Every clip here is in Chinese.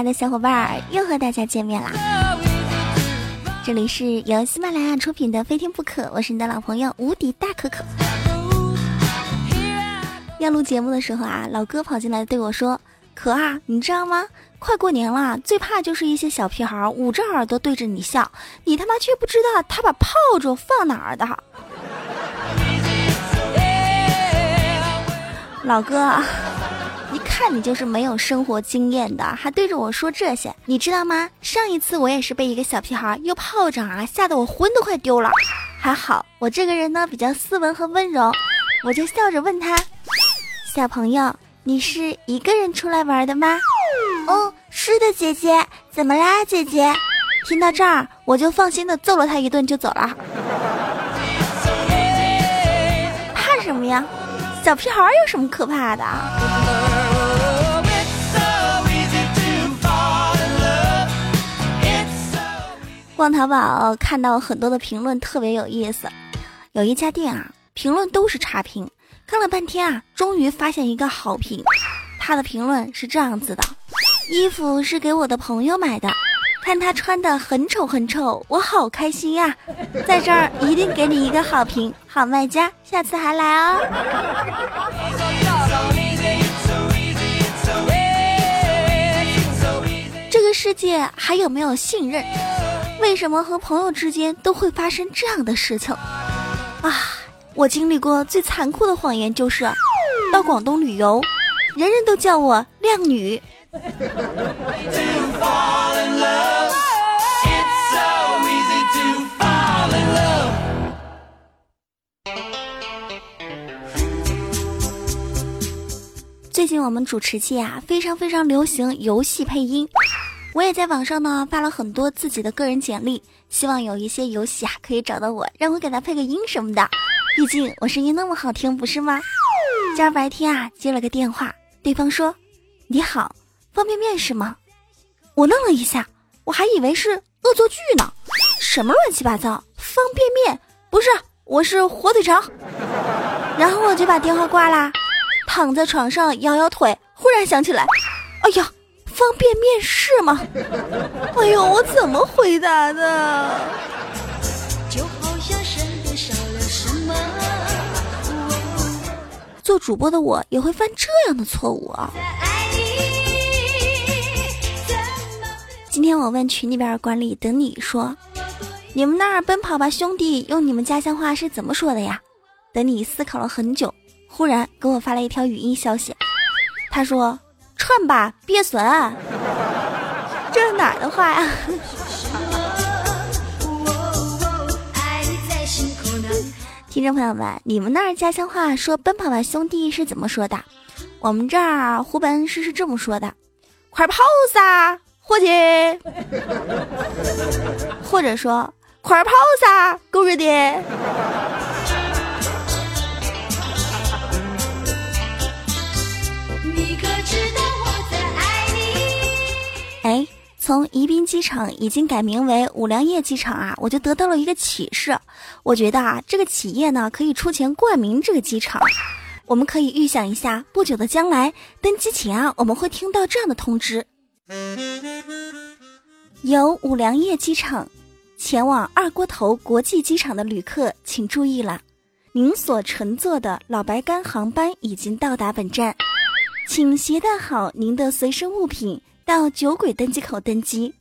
爱的小伙伴儿，又和大家见面啦！这里是由喜马拉雅出品的《非听不可》，我是你的老朋友无敌大可可。要录节目的时候啊，老哥跑进来对我说：“可啊，你知道吗？快过年了，最怕就是一些小屁孩捂着耳朵对着你笑，你他妈却不知道他把炮竹放哪儿的。”老哥，看你就是没有生活经验的，还对着我说这些，你知道吗？上一次我也是被一个小屁孩用炮仗啊吓得我魂都快丢了，还好我这个人呢比较斯文和温柔，我就笑着问他：“小朋友，你是一个人出来玩的吗？”“哦，是的，姐姐。”“怎么啦，姐姐？”听到这儿，我就放心的揍了他一顿就走了。怕什么呀？小屁孩有什么可怕的？逛淘宝看到很多的评论特别有意思，有一家店啊，评论都是差评，看了半天啊，终于发现一个好评。他的评论是这样子的：衣服是给我的朋友买的。看他穿的很丑很丑，我好开心呀！在这儿一定给你一个好评，好卖家，下次还来哦。这个世界还有没有信任？为什么和朋友之间都会发生这样的事情？啊，我经历过最残酷的谎言就是到广东旅游，人人都叫我靓女。最近我们主持界啊，非常非常流行游戏配音。我也在网上呢发了很多自己的个人简历，希望有一些游戏啊可以找到我，让我给他配个音什么的。毕竟我声音那么好听，不是吗？今儿白天啊接了个电话，对方说：“你好。”方便面是吗？我愣了一下，我还以为是恶作剧呢。什么乱七八糟？方便面不是，我是火腿肠。然后我就把电话挂啦，躺在床上摇摇腿，忽然想起来，哎呀，方便面试吗？哎呦，我怎么回答的？做主播的我也会犯这样的错误啊！今天我问群里边管理等你说，你们那儿奔跑吧兄弟用你们家乡话是怎么说的呀？等你思考了很久，忽然给我发了一条语音消息，他说：“串吧，鳖孙。”这是哪儿的话呀？听众朋友们，你们那儿家乡话说奔跑吧兄弟是怎么说的？我们这儿湖北是是这么说的：“快跑噻！”伙计，或者说快跑噻，狗日的！从宜宾机场已经改名为五粮液机场啊，我就得到了一个启示。我觉得啊，这个企业呢可以出钱冠名这个机场。我们可以预想一下，不久的将来登机前啊，我们会听到这样的通知。由五粮液机场前往二锅头国际机场的旅客，请注意了，您所乘坐的老白干航班已经到达本站，请携带好您的随身物品到酒鬼登机口登机，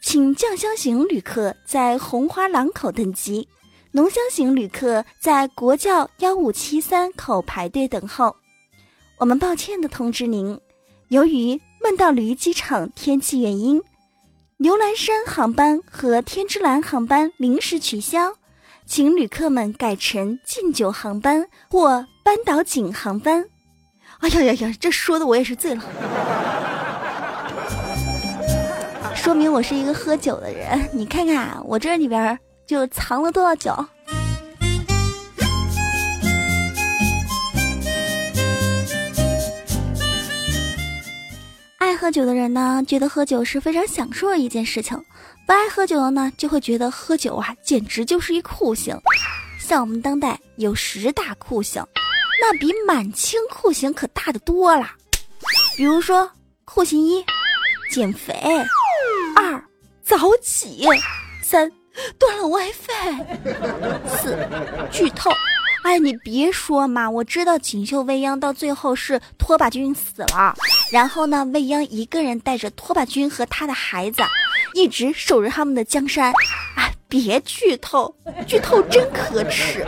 请酱香型旅客在红花廊口登机，浓香型旅客在国教幺五七三口排队等候。我们抱歉的通知您，由于。梦到驴机场天气原因，牛栏山航班和天之蓝航班临时取消，请旅客们改乘敬酒航班或班岛景航班。哎呀呀呀，这说的我也是醉了，说明我是一个喝酒的人。你看看我这里边就藏了多少酒。爱喝酒的人呢，觉得喝酒是非常享受的一件事情；不爱喝酒的呢，就会觉得喝酒啊，简直就是一酷刑。像我们当代有十大酷刑，那比满清酷刑可大的多了。比如说，酷刑一，减肥；早起；三断了 WiFi；四剧透。哎，你别说嘛，我知道锦绣未央到最后是拖把君死了，然后呢，未央一个人带着拖把君和他的孩子，一直守着他们的江山。哎，别剧透，剧透真可耻。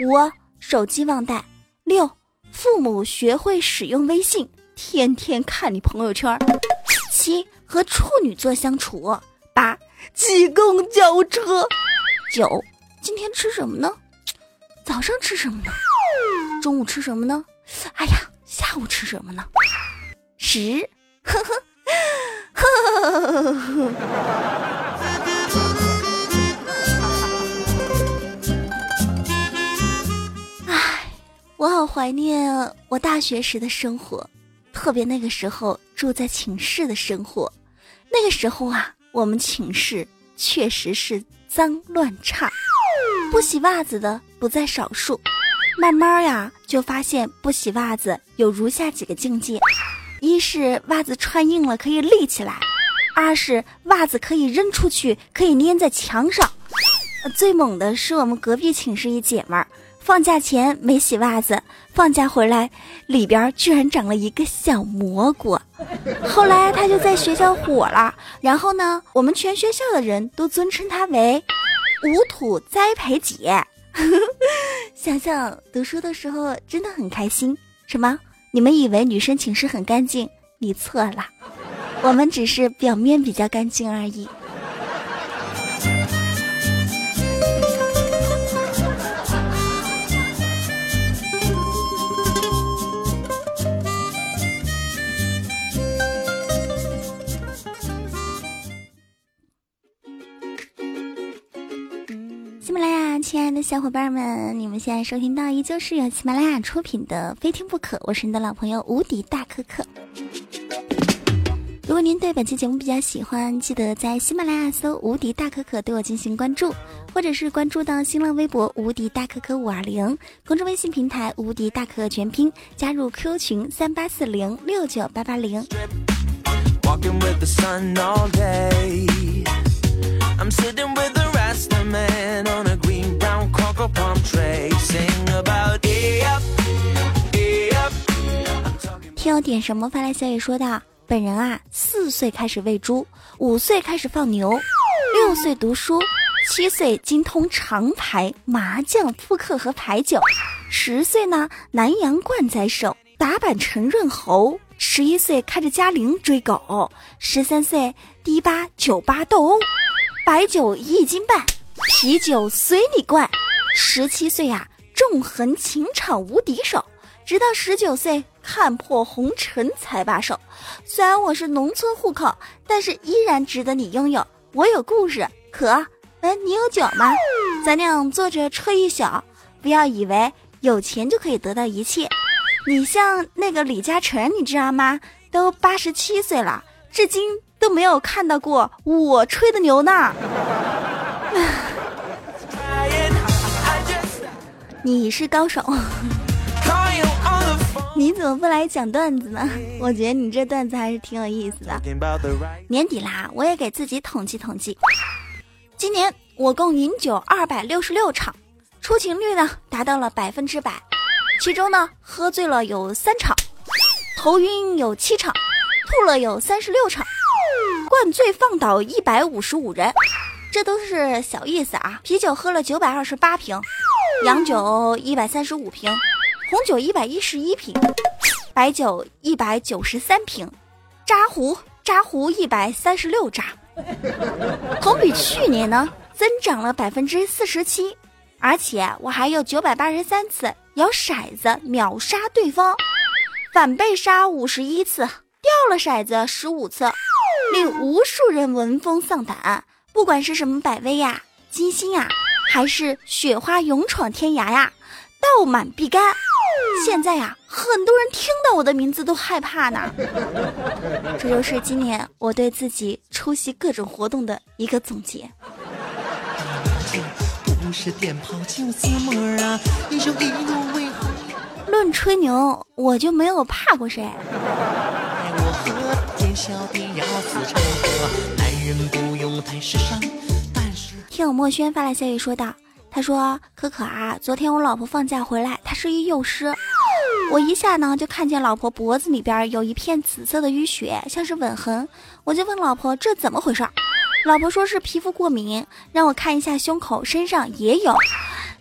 五，手机忘带；六，父母学会使用微信，天天看你朋友圈；七，和处女座相处；八，挤公交车；九，今天吃什么呢？早上吃什么呢？中午吃什么呢？哎呀，下午吃什么呢？十，呵呵，呵呵呵。唉，我好怀念我大学时的生活，特别那个时候住在寝室的生活。那个时候啊，我们寝室确实是脏乱差。不洗袜子的不在少数，慢慢呀就发现不洗袜子有如下几个境界：一是袜子穿硬了可以立起来；二是袜子可以扔出去，可以粘在墙上。最猛的是我们隔壁寝室一姐们儿，放假前没洗袜子，放假回来里边居然长了一个小蘑菇。后来他就在学校火了，然后呢，我们全学校的人都尊称他为。无土栽培姐，想想读书的时候真的很开心。什么？你们以为女生寝室很干净？你错了，我们只是表面比较干净而已。亲爱的小伙伴们，你们现在收听到依旧是由喜马拉雅出品的《非听不可》，我是你的老朋友无敌大可可。如果您对本期节目比较喜欢，记得在喜马拉雅搜“无敌大可可”对我进行关注，或者是关注到新浪微博“无敌大可可五二零”公众微信平台“无敌大可可全拼”，加入 Q 群三八四零六九八八零。听友点什么发来消息说道：“本人啊，四岁开始喂猪，五岁开始放牛，六岁读书，七岁精通长牌、麻将、扑克和牌九，十岁呢南洋灌载手，打板陈润喉，十一岁开着嘉陵追狗，十三岁迪吧酒吧斗殴，白酒一斤半，啤酒随你灌。”十七岁呀，纵横情场无敌手；直到十九岁，看破红尘才罢手。虽然我是农村户口，但是依然值得你拥有。我有故事，可，哎，你有酒吗？咱俩坐着吹一宿。不要以为有钱就可以得到一切。你像那个李嘉诚，你知道吗？都八十七岁了，至今都没有看到过我吹的牛呢。你是高手，你怎么不来讲段子呢？我觉得你这段子还是挺有意思的。年底啦，我也给自己统计统计，今年我共饮酒二百六十六场，出勤率呢达到了百分之百，其中呢喝醉了有三场，头晕有七场，吐了有三十六场，灌醉放倒一百五十五人，这都是小意思啊。啤酒喝了九百二十八瓶。洋酒一百三十五瓶，红酒一百一十一瓶，白酒一百九十三瓶，扎壶扎壶一百三十六扎，同比去年呢增长了百分之四十七，而且我还有九百八十三次摇骰子秒杀对方，反被杀五十一次，掉了骰子十五次，令无数人闻风丧胆。不管是什么百威呀，金星呀。还是雪花勇闯天涯呀，倒满必干。现在呀，很多人听到我的名字都害怕呢。这就是今年我对自己出席各种活动的一个总结。论吹牛，我就没有怕过谁。听友墨轩发来消息说道：“他说可可啊，昨天我老婆放假回来，她是一幼师。我一下呢就看见老婆脖子里边有一片紫色的淤血，像是吻痕。我就问老婆这怎么回事儿？老婆说是皮肤过敏，让我看一下胸口、身上也有。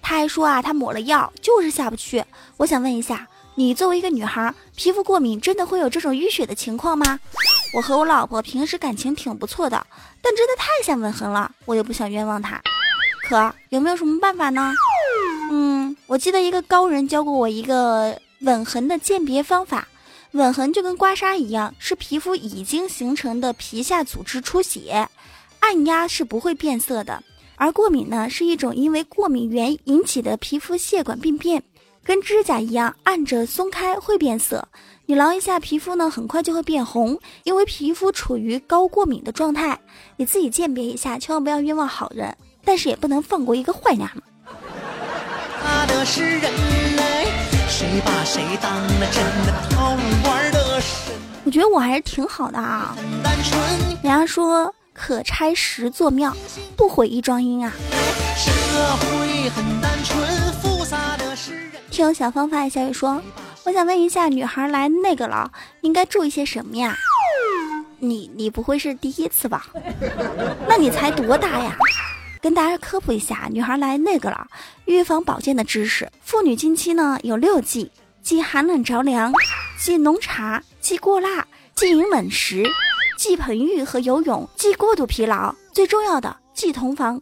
他还说啊，他抹了药就是下不去。我想问一下，你作为一个女孩，皮肤过敏真的会有这种淤血的情况吗？我和我老婆平时感情挺不错的，但真的太像吻痕了，我又不想冤枉她。可有没有什么办法呢？嗯，我记得一个高人教过我一个。吻痕的鉴别方法，吻痕就跟刮痧一样，是皮肤已经形成的皮下组织出血，按压是不会变色的。而过敏呢，是一种因为过敏源引起的皮肤血管病变，跟指甲一样，按着松开会变色。你挠一下皮肤呢，很快就会变红，因为皮肤处于高过敏的状态。你自己鉴别一下，千万不要冤枉好人，但是也不能放过一个坏娘们。谁把谁当了真的好玩的神？我觉得我还是挺好的啊。人家说可拆十座庙，不毁一桩姻啊。听有小芳发的小雨说，我想问一下，女孩来那个了，应该注意些什么呀？你你不会是第一次吧？那你才多大呀？跟大家科普一下，女孩来那个了，预防保健的知识。妇女经期呢有六忌：忌寒冷着凉，忌浓茶，忌过辣，忌饮冷食，忌盆浴和游泳，忌过度疲劳。最重要的，忌同房。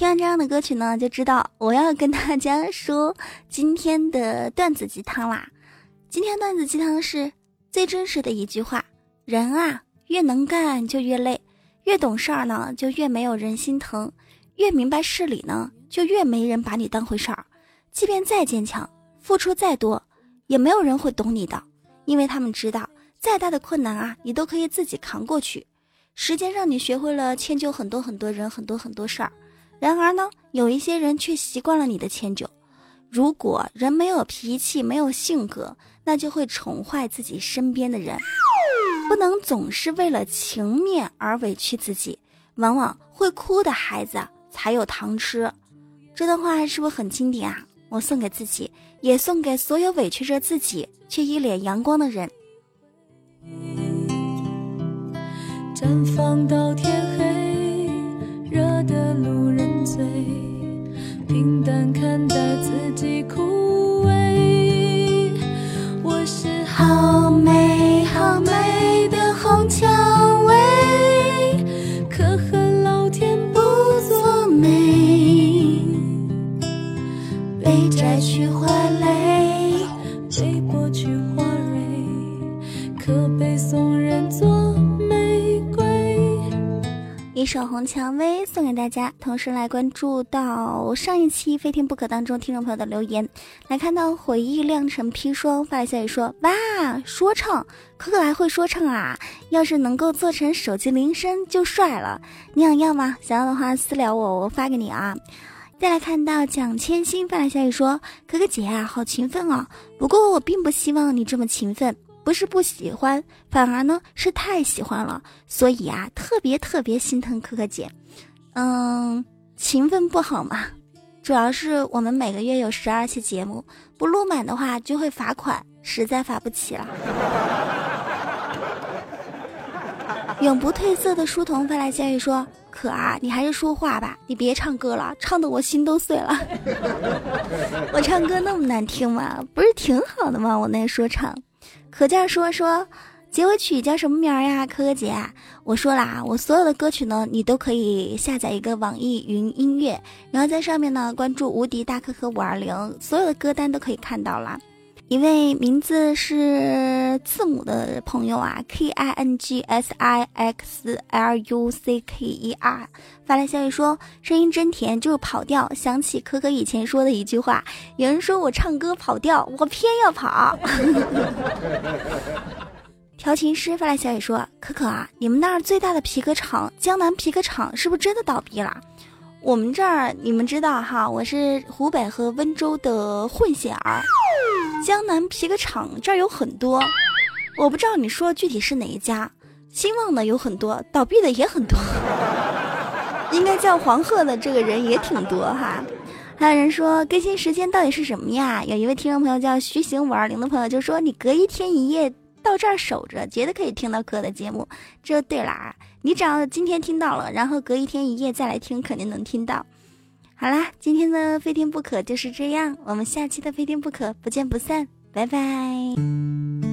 听完这样的歌曲呢，就知道我要跟大家说今天的段子鸡汤啦。今天段子鸡汤是最真实的一句话：人啊，越能干就越累，越懂事儿呢就越没有人心疼，越明白事理呢就越没人把你当回事儿。即便再坚强，付出再多，也没有人会懂你的，因为他们知道再大的困难啊，你都可以自己扛过去。时间让你学会了迁就很多很多人，很多很多事儿。然而呢，有一些人却习惯了你的迁就。如果人没有脾气，没有性格，那就会宠坏自己身边的人。不能总是为了情面而委屈自己，往往会哭的孩子才有糖吃。这段话是不是很经典啊？我送给自己，也送给所有委屈着自己却一脸阳光的人。绽放到天黑，热的路蔷薇》送给大家，同时来关注到上一期《非听不可》当中听众朋友的留言，来看到回忆酿成砒霜发来消息说：哇，说唱，可可还会说唱啊！要是能够做成手机铃声就帅了。你想要吗？想要的话私聊我，我发给你啊。再来看到蒋千心发来消息说：可可姐啊，好勤奋啊！不过我并不希望你这么勤奋。不是不喜欢，反而呢是太喜欢了，所以啊特别特别心疼可可姐。嗯，勤奋不好嘛，主要是我们每个月有十二期节目，不录满的话就会罚款，实在罚不起了。永不褪色的书童发来消息说：“可啊，你还是说话吧，你别唱歌了，唱的我心都碎了。我唱歌那么难听吗？不是挺好的吗？我那说唱。”可劲儿说说，结尾曲叫什么名儿呀？可可姐，我说啦，我所有的歌曲呢，你都可以下载一个网易云音乐，然后在上面呢关注无敌大可可五二零，所有的歌单都可以看到啦。一位名字是字母的朋友啊，K I N G S I X L U C K E R 发来消息说，声音真甜，就是跑调。想起可可以前说的一句话，有人说我唱歌跑调，我偏要跑。调琴师发来消息说：“可可啊，你们那儿最大的皮革厂江南皮革厂是不是真的倒闭了？我们这儿你们知道哈，我是湖北和温州的混血儿，江南皮革厂这儿有很多，我不知道你说具体是哪一家。兴旺的有很多，倒闭的也很多，应该叫黄鹤的这个人也挺多哈。还有人说更新时间到底是什么呀？有一位听众朋友叫徐行五二零的朋友就说你隔一天一夜。”到这儿守着，绝对可以听到哥的节目。这就对了啊！你只要今天听到了，然后隔一天一夜再来听，肯定能听到。好啦，今天的非听不可就是这样，我们下期的非听不可不见不散，拜拜。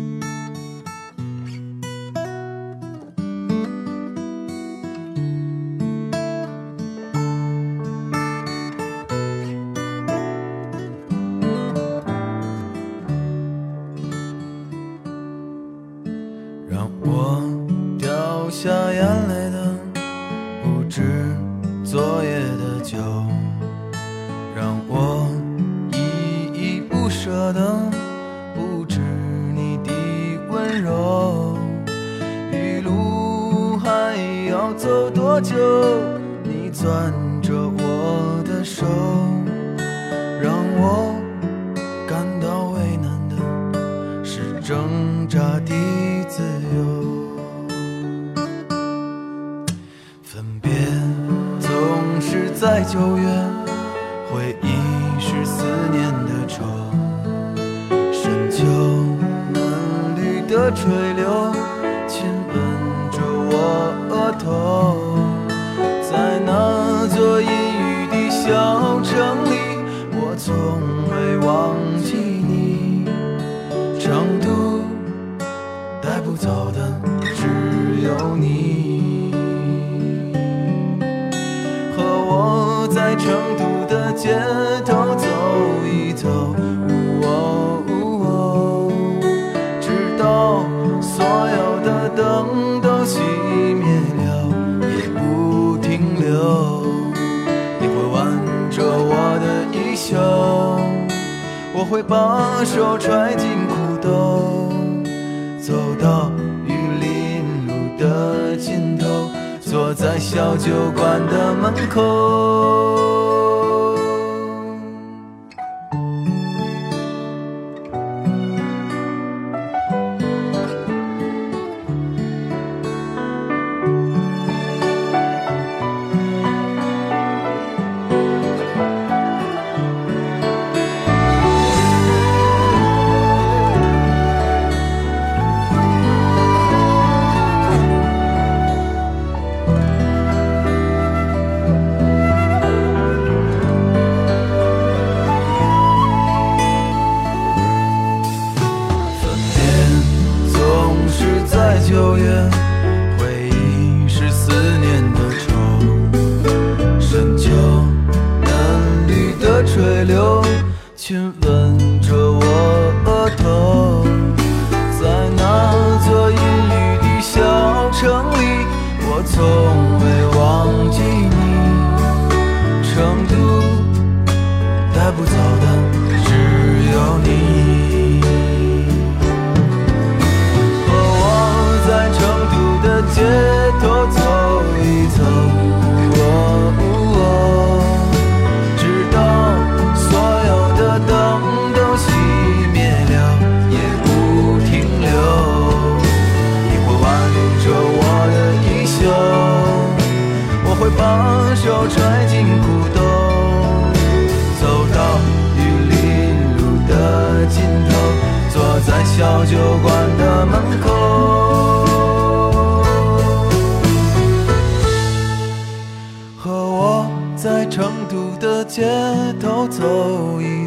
成都的街头走一走，哦哦哦直到所有的灯都熄灭了，也不停留。你会挽着我的衣袖，我会把手揣进裤兜，走到坐在小酒馆的门口。to 把手揣进裤兜走到玉林路的尽头坐在小酒馆的门口。和我在成都的街头走一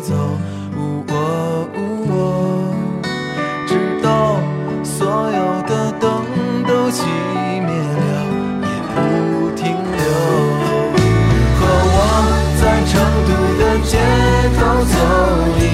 都走一